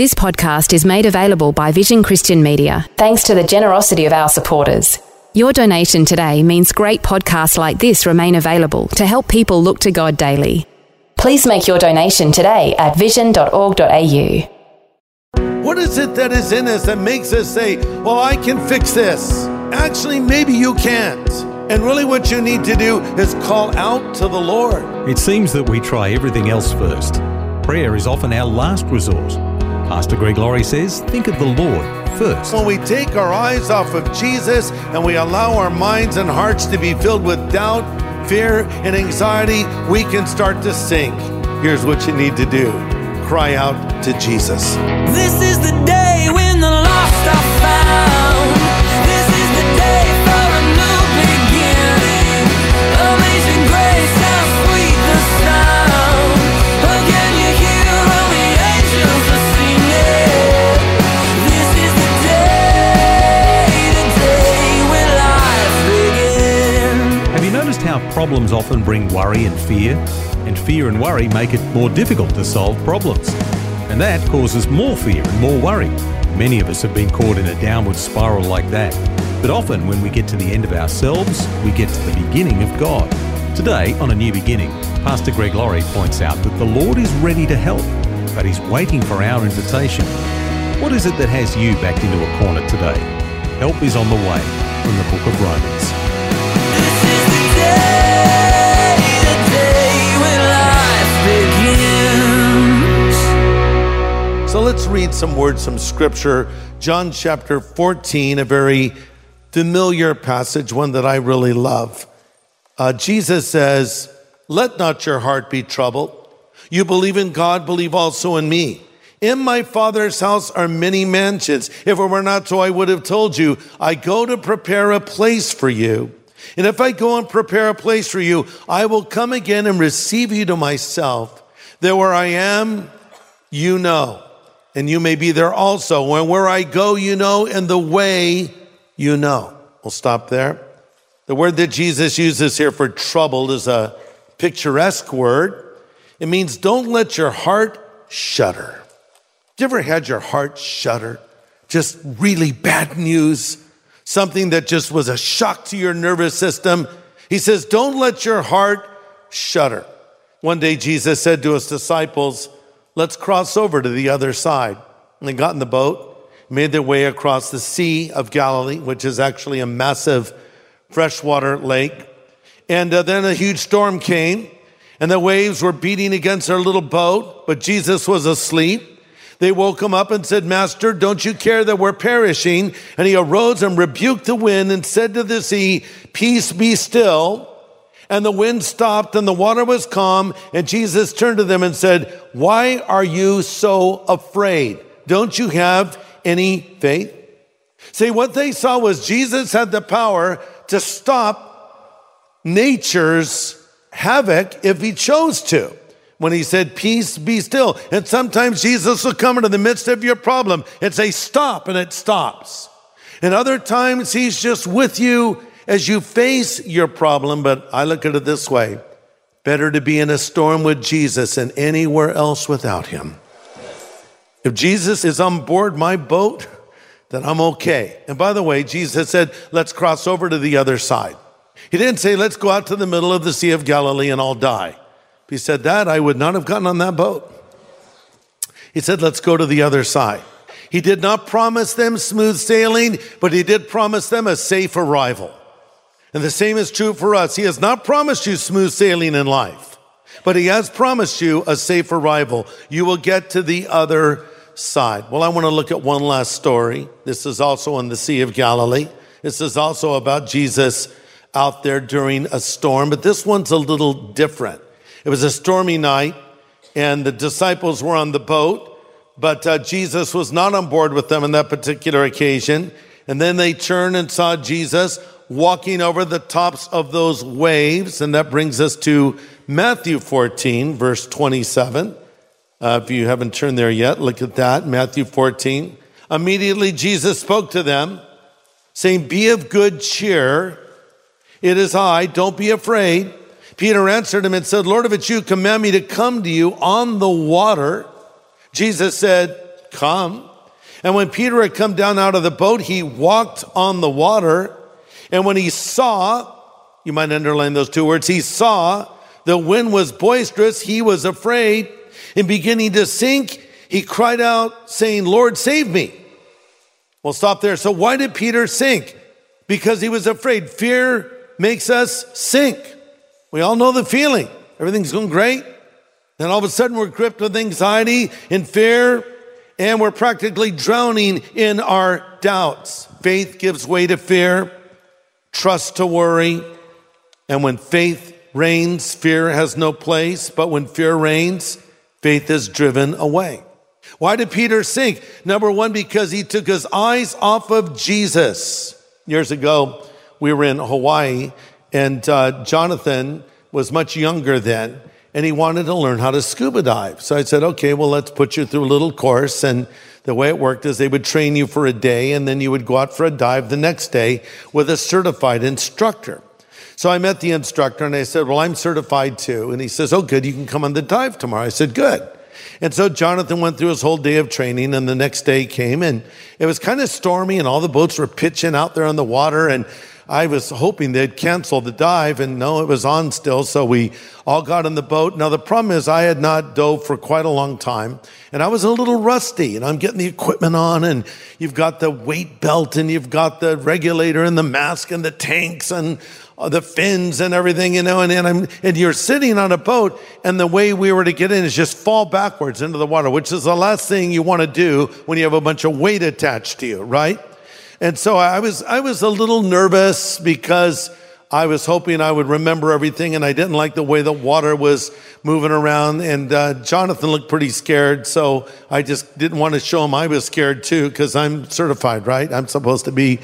This podcast is made available by Vision Christian Media thanks to the generosity of our supporters. Your donation today means great podcasts like this remain available to help people look to God daily. Please make your donation today at vision.org.au. What is it that is in us that makes us say, Well, I can fix this? Actually, maybe you can't. And really, what you need to do is call out to the Lord. It seems that we try everything else first. Prayer is often our last resort. Pastor Greg Laurie says, think of the Lord first. When we take our eyes off of Jesus and we allow our minds and hearts to be filled with doubt, fear, and anxiety, we can start to sink. Here's what you need to do cry out to Jesus. This is the day when the lost are found. Problems often bring worry and fear? And fear and worry make it more difficult to solve problems. And that causes more fear and more worry. Many of us have been caught in a downward spiral like that. But often, when we get to the end of ourselves, we get to the beginning of God. Today, on A New Beginning, Pastor Greg Laurie points out that the Lord is ready to help, but He's waiting for our invitation. What is it that has you backed into a corner today? Help is on the way from the book of Romans. Read some words from Scripture. John chapter 14, a very familiar passage, one that I really love. Uh, Jesus says, Let not your heart be troubled. You believe in God, believe also in me. In my Father's house are many mansions. If it were not so, I would have told you, I go to prepare a place for you. And if I go and prepare a place for you, I will come again and receive you to myself. That where I am, you know, and you may be there also. And where I go, you know, and the way, you know. We'll stop there. The word that Jesus uses here for troubled is a picturesque word. It means don't let your heart shudder. You ever had your heart shudder? Just really bad news, something that just was a shock to your nervous system. He says, don't let your heart shudder. One day Jesus said to his disciples, let's cross over to the other side. And they got in the boat, made their way across the Sea of Galilee, which is actually a massive freshwater lake. And uh, then a huge storm came, and the waves were beating against their little boat, but Jesus was asleep. They woke him up and said, Master, don't you care that we're perishing? And he arose and rebuked the wind and said to the sea, Peace be still. And the wind stopped and the water was calm. And Jesus turned to them and said, Why are you so afraid? Don't you have any faith? See, what they saw was Jesus had the power to stop nature's havoc if he chose to. When he said, Peace be still. And sometimes Jesus will come into the midst of your problem and say, Stop, and it stops. And other times he's just with you as you face your problem. But I look at it this way better to be in a storm with Jesus than anywhere else without him. If Jesus is on board my boat, then I'm okay. And by the way, Jesus said, let's cross over to the other side. He didn't say, let's go out to the middle of the Sea of Galilee and all die. If he said that, I would not have gotten on that boat. He said, let's go to the other side. He did not promise them smooth sailing, but he did promise them a safe arrival. And the same is true for us. He has not promised you smooth sailing in life, but he has promised you a safe arrival. You will get to the other side. Well, I want to look at one last story. This is also in the Sea of Galilee. This is also about Jesus out there during a storm, but this one's a little different. It was a stormy night, and the disciples were on the boat, but uh, Jesus was not on board with them on that particular occasion. And then they turned and saw Jesus walking over the tops of those waves. And that brings us to Matthew 14, verse 27. Uh, if you haven't turned there yet, look at that. Matthew 14. Immediately Jesus spoke to them, saying, Be of good cheer. It is I. Don't be afraid. Peter answered him and said, Lord, if it's you, command me to come to you on the water. Jesus said, Come. And when Peter had come down out of the boat, he walked on the water. And when he saw, you might underline those two words, he saw the wind was boisterous, he was afraid. And beginning to sink, he cried out, saying, Lord, save me. We'll stop there. So, why did Peter sink? Because he was afraid. Fear makes us sink. We all know the feeling. Everything's going great. Then all of a sudden, we're gripped with anxiety and fear, and we're practically drowning in our doubts. Faith gives way to fear, trust to worry. And when faith reigns, fear has no place. But when fear reigns, faith is driven away. Why did Peter sink? Number one, because he took his eyes off of Jesus. Years ago, we were in Hawaii, and uh, Jonathan was much younger then, and he wanted to learn how to scuba dive. So I said, okay, well, let's put you through a little course. And the way it worked is they would train you for a day, and then you would go out for a dive the next day with a certified instructor. So I met the instructor and I said, Well, I'm certified too. And he says, Oh, good, you can come on the dive tomorrow. I said, Good. And so Jonathan went through his whole day of training, and the next day came, and it was kind of stormy, and all the boats were pitching out there on the water. And I was hoping they'd cancel the dive, and no, it was on still. So we all got in the boat. Now, the problem is, I had not dove for quite a long time, and I was a little rusty, and I'm getting the equipment on, and you've got the weight belt, and you've got the regulator, and the mask, and the tanks, and uh, the fins and everything, you know, and, and, I'm, and you're sitting on a boat, and the way we were to get in is just fall backwards into the water, which is the last thing you want to do when you have a bunch of weight attached to you, right? And so I was, I was a little nervous because I was hoping I would remember everything, and I didn't like the way the water was moving around. And uh, Jonathan looked pretty scared, so I just didn't want to show him I was scared too, because I'm certified, right? I'm supposed to be,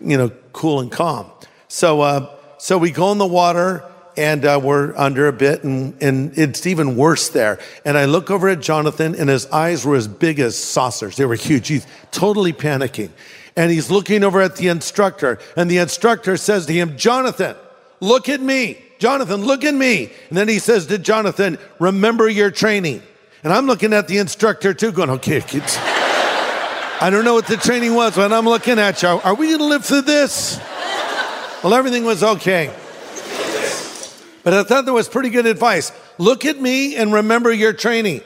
you know, cool and calm. So, uh, so we go in the water, and uh, we're under a bit, and, and it's even worse there. And I look over at Jonathan, and his eyes were as big as saucers. They were huge. He's totally panicking and he's looking over at the instructor, and the instructor says to him, Jonathan, look at me. Jonathan, look at me. And then he says to Jonathan, remember your training. And I'm looking at the instructor too, going, okay, kids. I don't know what the training was, but I'm looking at you. Are we going to live through this? Well, everything was okay. But I thought that was pretty good advice. Look at me and remember your training.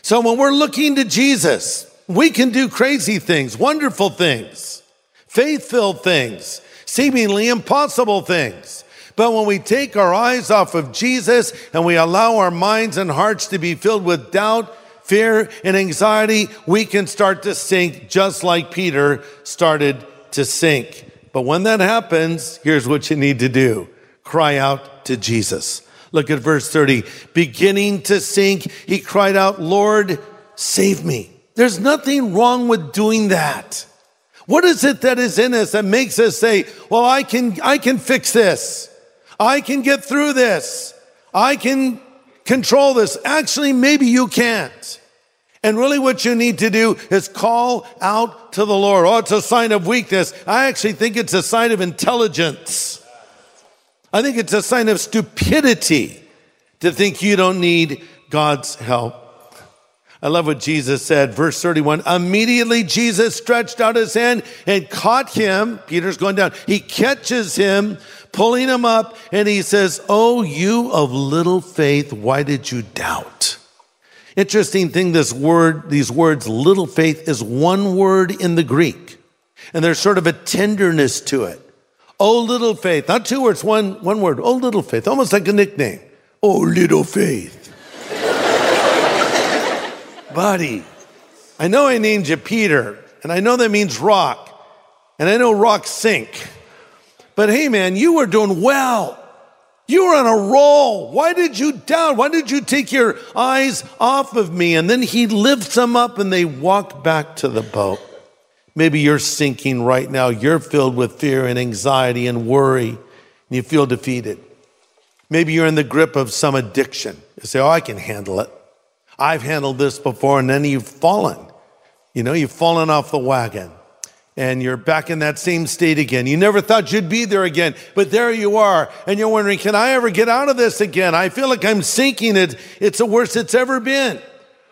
So when we're looking to Jesus, we can do crazy things, wonderful things, faith filled things, seemingly impossible things. But when we take our eyes off of Jesus and we allow our minds and hearts to be filled with doubt, fear, and anxiety, we can start to sink just like Peter started to sink. But when that happens, here's what you need to do cry out to Jesus. Look at verse 30. Beginning to sink, he cried out, Lord, save me. There's nothing wrong with doing that. What is it that is in us that makes us say, well, I can, I can fix this. I can get through this. I can control this. Actually, maybe you can't. And really what you need to do is call out to the Lord. Oh, it's a sign of weakness. I actually think it's a sign of intelligence. I think it's a sign of stupidity to think you don't need God's help. I love what Jesus said, verse 31. Immediately Jesus stretched out his hand and caught him. Peter's going down. He catches him, pulling him up, and he says, Oh, you of little faith, why did you doubt? Interesting thing, this word, these words, little faith, is one word in the Greek. And there's sort of a tenderness to it. Oh, little faith. Not two words, one, one word. Oh, little faith. Almost like a nickname. Oh, little faith buddy, I know I named you Peter, and I know that means rock, and I know rocks sink. But hey, man, you were doing well. You were on a roll. Why did you doubt? Why did you take your eyes off of me? And then he lifts them up and they walk back to the boat. Maybe you're sinking right now. You're filled with fear and anxiety and worry, and you feel defeated. Maybe you're in the grip of some addiction. You say, Oh, I can handle it. I've handled this before, and then you've fallen. You know, you've fallen off the wagon and you're back in that same state again. You never thought you'd be there again, but there you are. And you're wondering, can I ever get out of this again? I feel like I'm sinking. It, it's the worst it's ever been.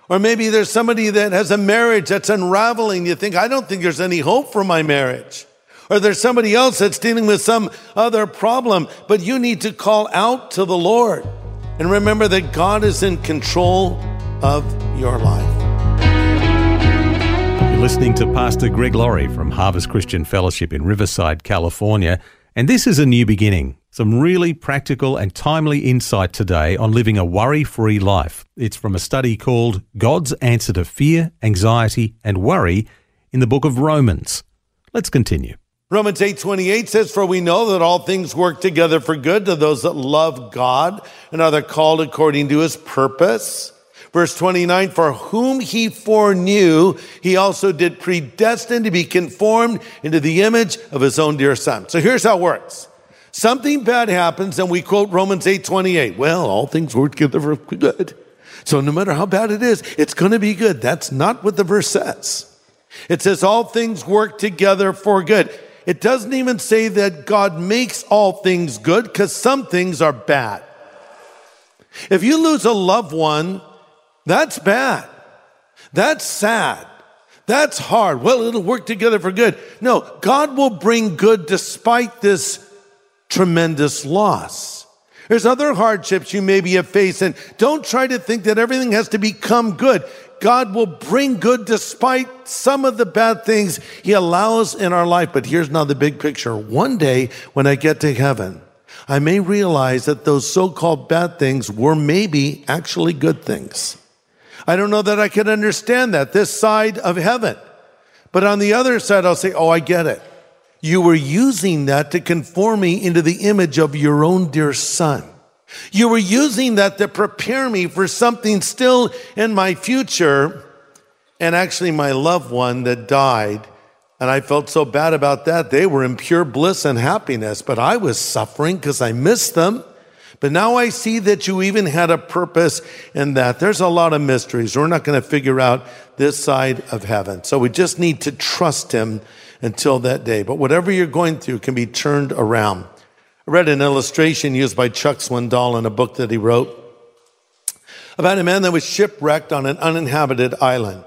Or maybe there's somebody that has a marriage that's unraveling. You think, I don't think there's any hope for my marriage. Or there's somebody else that's dealing with some other problem, but you need to call out to the Lord. And remember that God is in control of your life. You're listening to Pastor Greg Laurie from Harvest Christian Fellowship in Riverside, California, and this is a new beginning. Some really practical and timely insight today on living a worry free life. It's from a study called God's Answer to Fear, Anxiety, and Worry in the book of Romans. Let's continue. Romans 8:28 says for we know that all things work together for good to those that love God and are the called according to his purpose. Verse 29 for whom he foreknew he also did predestine to be conformed into the image of his own dear son. So here's how it works. Something bad happens and we quote Romans 8:28. Well, all things work together for good. So no matter how bad it is, it's going to be good. That's not what the verse says. It says all things work together for good. It doesn't even say that God makes all things good because some things are bad. If you lose a loved one, that's bad. That's sad. That's hard. Well, it'll work together for good. No, God will bring good despite this tremendous loss. There's other hardships you maybe have faced, and don't try to think that everything has to become good. God will bring good despite some of the bad things He allows in our life. But here's now the big picture. One day, when I get to heaven, I may realize that those so called bad things were maybe actually good things. I don't know that I can understand that this side of heaven. But on the other side, I'll say, Oh, I get it. You were using that to conform me into the image of your own dear son. You were using that to prepare me for something still in my future. And actually, my loved one that died, and I felt so bad about that. They were in pure bliss and happiness, but I was suffering because I missed them. But now I see that you even had a purpose in that. There's a lot of mysteries. We're not going to figure out this side of heaven. So we just need to trust Him until that day. But whatever you're going through can be turned around. I read an illustration used by Chuck Swindoll in a book that he wrote about a man that was shipwrecked on an uninhabited island.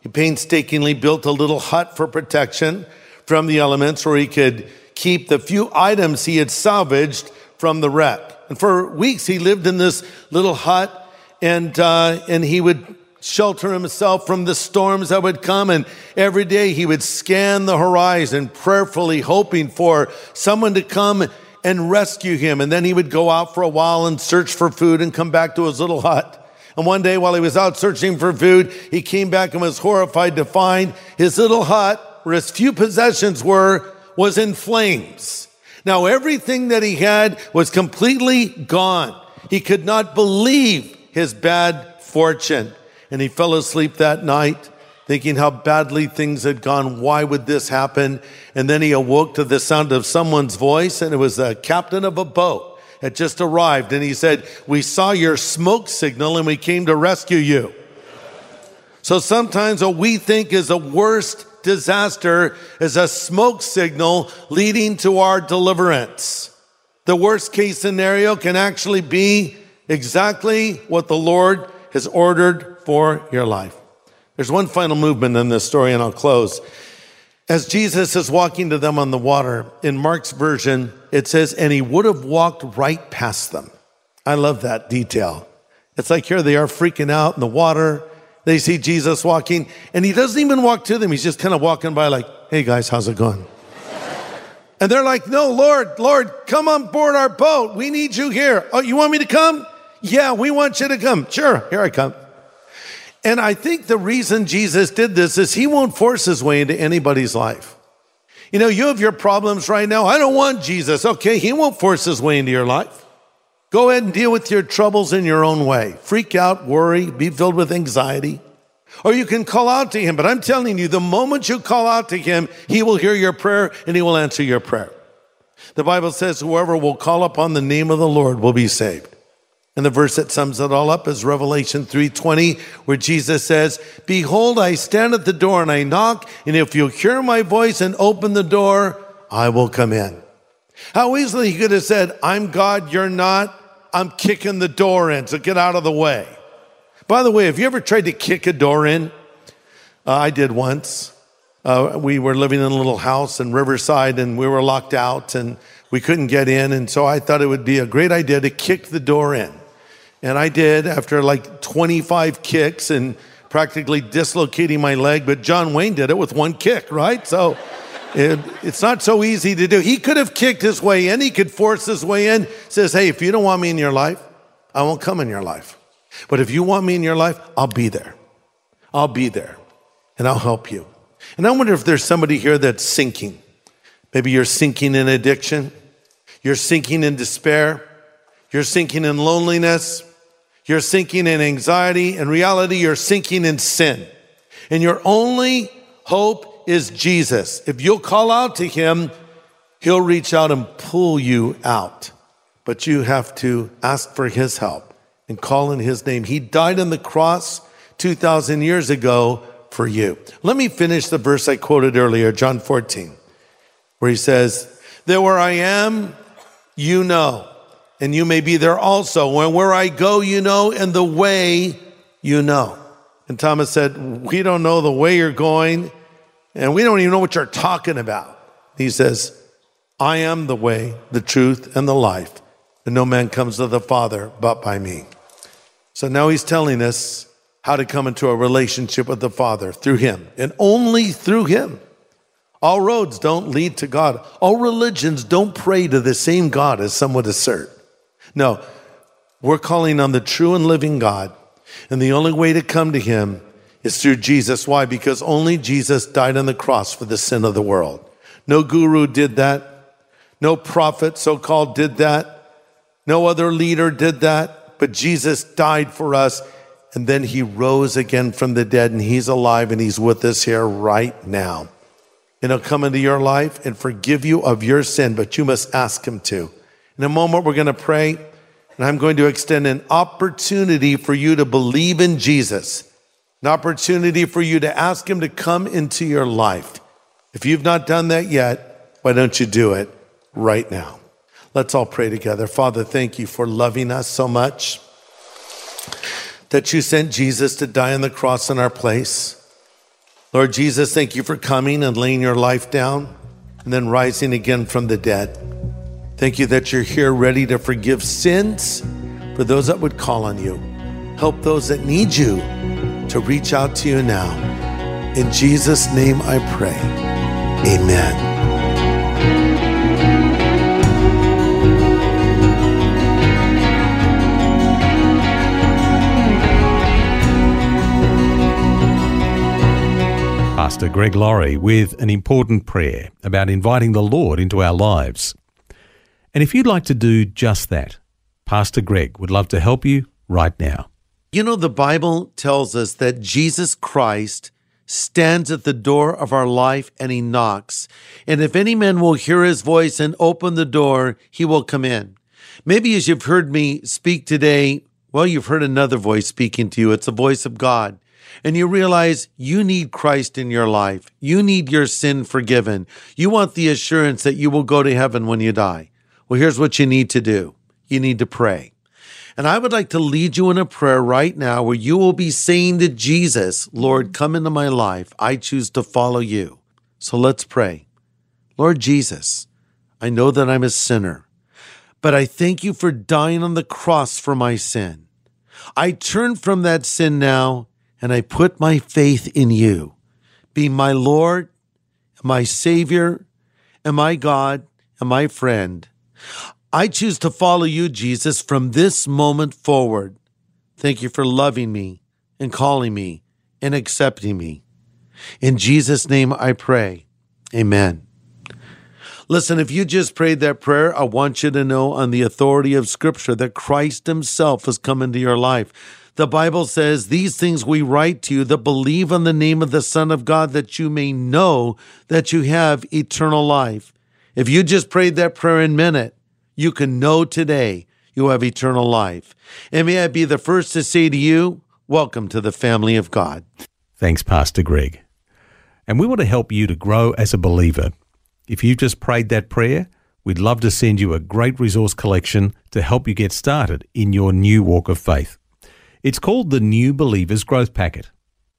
He painstakingly built a little hut for protection from the elements where he could keep the few items he had salvaged from the wreck. And for weeks he lived in this little hut and, uh, and he would shelter himself from the storms that would come. And every day he would scan the horizon, prayerfully hoping for someone to come and rescue him. And then he would go out for a while and search for food and come back to his little hut. And one day while he was out searching for food, he came back and was horrified to find his little hut, where his few possessions were, was in flames. Now everything that he had was completely gone. He could not believe his bad fortune. And he fell asleep that night thinking how badly things had gone. Why would this happen? And then he awoke to the sound of someone's voice, and it was the captain of a boat had just arrived. And he said, We saw your smoke signal and we came to rescue you. So sometimes what we think is the worst disaster is a smoke signal leading to our deliverance. The worst case scenario can actually be exactly what the Lord has ordered for your life. There's one final movement in this story, and I'll close. As Jesus is walking to them on the water, in Mark's version, it says, and he would have walked right past them. I love that detail. It's like here they are freaking out in the water. They see Jesus walking, and he doesn't even walk to them. He's just kind of walking by, like, hey guys, how's it going? and they're like, no, Lord, Lord, come on board our boat. We need you here. Oh, you want me to come? Yeah, we want you to come. Sure, here I come. And I think the reason Jesus did this is he won't force his way into anybody's life. You know, you have your problems right now. I don't want Jesus. Okay, he won't force his way into your life. Go ahead and deal with your troubles in your own way. Freak out, worry, be filled with anxiety. Or you can call out to him. But I'm telling you, the moment you call out to him, he will hear your prayer and he will answer your prayer. The Bible says, whoever will call upon the name of the Lord will be saved. And the verse that sums it all up is Revelation 3:20, where Jesus says, Behold, I stand at the door and I knock, and if you'll hear my voice and open the door, I will come in. How easily he could have said, I'm God, you're not. I'm kicking the door in, so get out of the way. By the way, have you ever tried to kick a door in? Uh, I did once. Uh, we were living in a little house in Riverside and we were locked out and we couldn't get in. And so I thought it would be a great idea to kick the door in. And I did after like 25 kicks and practically dislocating my leg. But John Wayne did it with one kick, right? So it, it's not so easy to do. He could have kicked his way in, he could force his way in. Says, hey, if you don't want me in your life, I won't come in your life. But if you want me in your life, I'll be there. I'll be there and I'll help you. And I wonder if there's somebody here that's sinking. Maybe you're sinking in addiction, you're sinking in despair, you're sinking in loneliness, you're sinking in anxiety. In reality, you're sinking in sin. And your only hope is Jesus. If you'll call out to him, he'll reach out and pull you out. But you have to ask for his help and call in his name. He died on the cross 2,000 years ago for you. Let me finish the verse I quoted earlier, John 14, where he says, There where I am, you know, and you may be there also. And where I go, you know, and the way you know. And Thomas said, We don't know the way you're going, and we don't even know what you're talking about. He says, I am the way, the truth, and the life, and no man comes to the Father but by me. So now he's telling us how to come into a relationship with the Father through Him and only through Him. All roads don't lead to God. All religions don't pray to the same God as some would assert. No, we're calling on the true and living God. And the only way to come to Him is through Jesus. Why? Because only Jesus died on the cross for the sin of the world. No guru did that. No prophet, so called, did that. No other leader did that. But Jesus died for us and then he rose again from the dead and he's alive and he's with us here right now. And he'll come into your life and forgive you of your sin, but you must ask him to. In a moment, we're going to pray and I'm going to extend an opportunity for you to believe in Jesus, an opportunity for you to ask him to come into your life. If you've not done that yet, why don't you do it right now? Let's all pray together. Father, thank you for loving us so much that you sent Jesus to die on the cross in our place. Lord Jesus, thank you for coming and laying your life down and then rising again from the dead. Thank you that you're here ready to forgive sins for those that would call on you. Help those that need you to reach out to you now. In Jesus' name I pray. Amen. Pastor Greg Laurie with an important prayer about inviting the Lord into our lives. And if you'd like to do just that, Pastor Greg would love to help you right now. You know, the Bible tells us that Jesus Christ stands at the door of our life and he knocks. And if any man will hear his voice and open the door, he will come in. Maybe as you've heard me speak today, well, you've heard another voice speaking to you. It's the voice of God and you realize you need Christ in your life. You need your sin forgiven. You want the assurance that you will go to heaven when you die. Well, here's what you need to do. You need to pray. And I would like to lead you in a prayer right now where you will be saying to Jesus, Lord, come into my life. I choose to follow you. So let's pray. Lord Jesus, I know that I'm a sinner, but I thank you for dying on the cross for my sin. I turn from that sin now and I put my faith in you. Be my Lord, my Savior, and my God, and my friend. I choose to follow you, Jesus, from this moment forward. Thank you for loving me and calling me and accepting me. In Jesus' name I pray. Amen. Listen, if you just prayed that prayer, I want you to know on the authority of Scripture that Christ Himself has come into your life The Bible says, These things we write to you that believe on the name of the Son of God, that you may know that you have eternal life. If you just prayed that prayer in a minute, you can know today you have eternal life. And may I be the first to say to you, Welcome to the family of God. Thanks, Pastor Greg. And we want to help you to grow as a believer. If you've just prayed that prayer, we'd love to send you a great resource collection to help you get started in your new walk of faith. It's called the New Believers Growth Packet.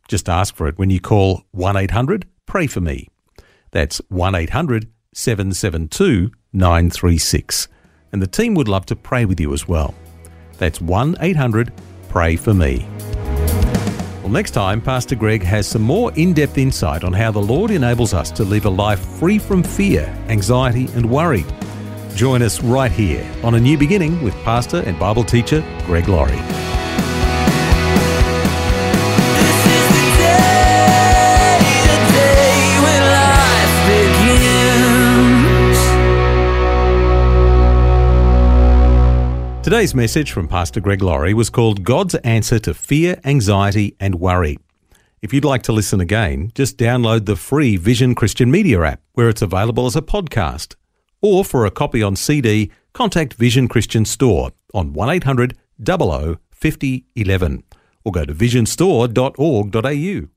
Just ask for it when you call 1 800 Pray For Me. That's 1 800 772 936. And the team would love to pray with you as well. That's 1 800 Pray For Me. Well, next time, Pastor Greg has some more in depth insight on how the Lord enables us to live a life free from fear, anxiety, and worry. Join us right here on A New Beginning with Pastor and Bible teacher Greg Laurie. Today's message from Pastor Greg Laurie was called God's Answer to Fear, Anxiety, and Worry. If you'd like to listen again, just download the free Vision Christian Media app, where it's available as a podcast. Or for a copy on CD, contact Vision Christian Store on 1800 00 5011 or go to visionstore.org.au.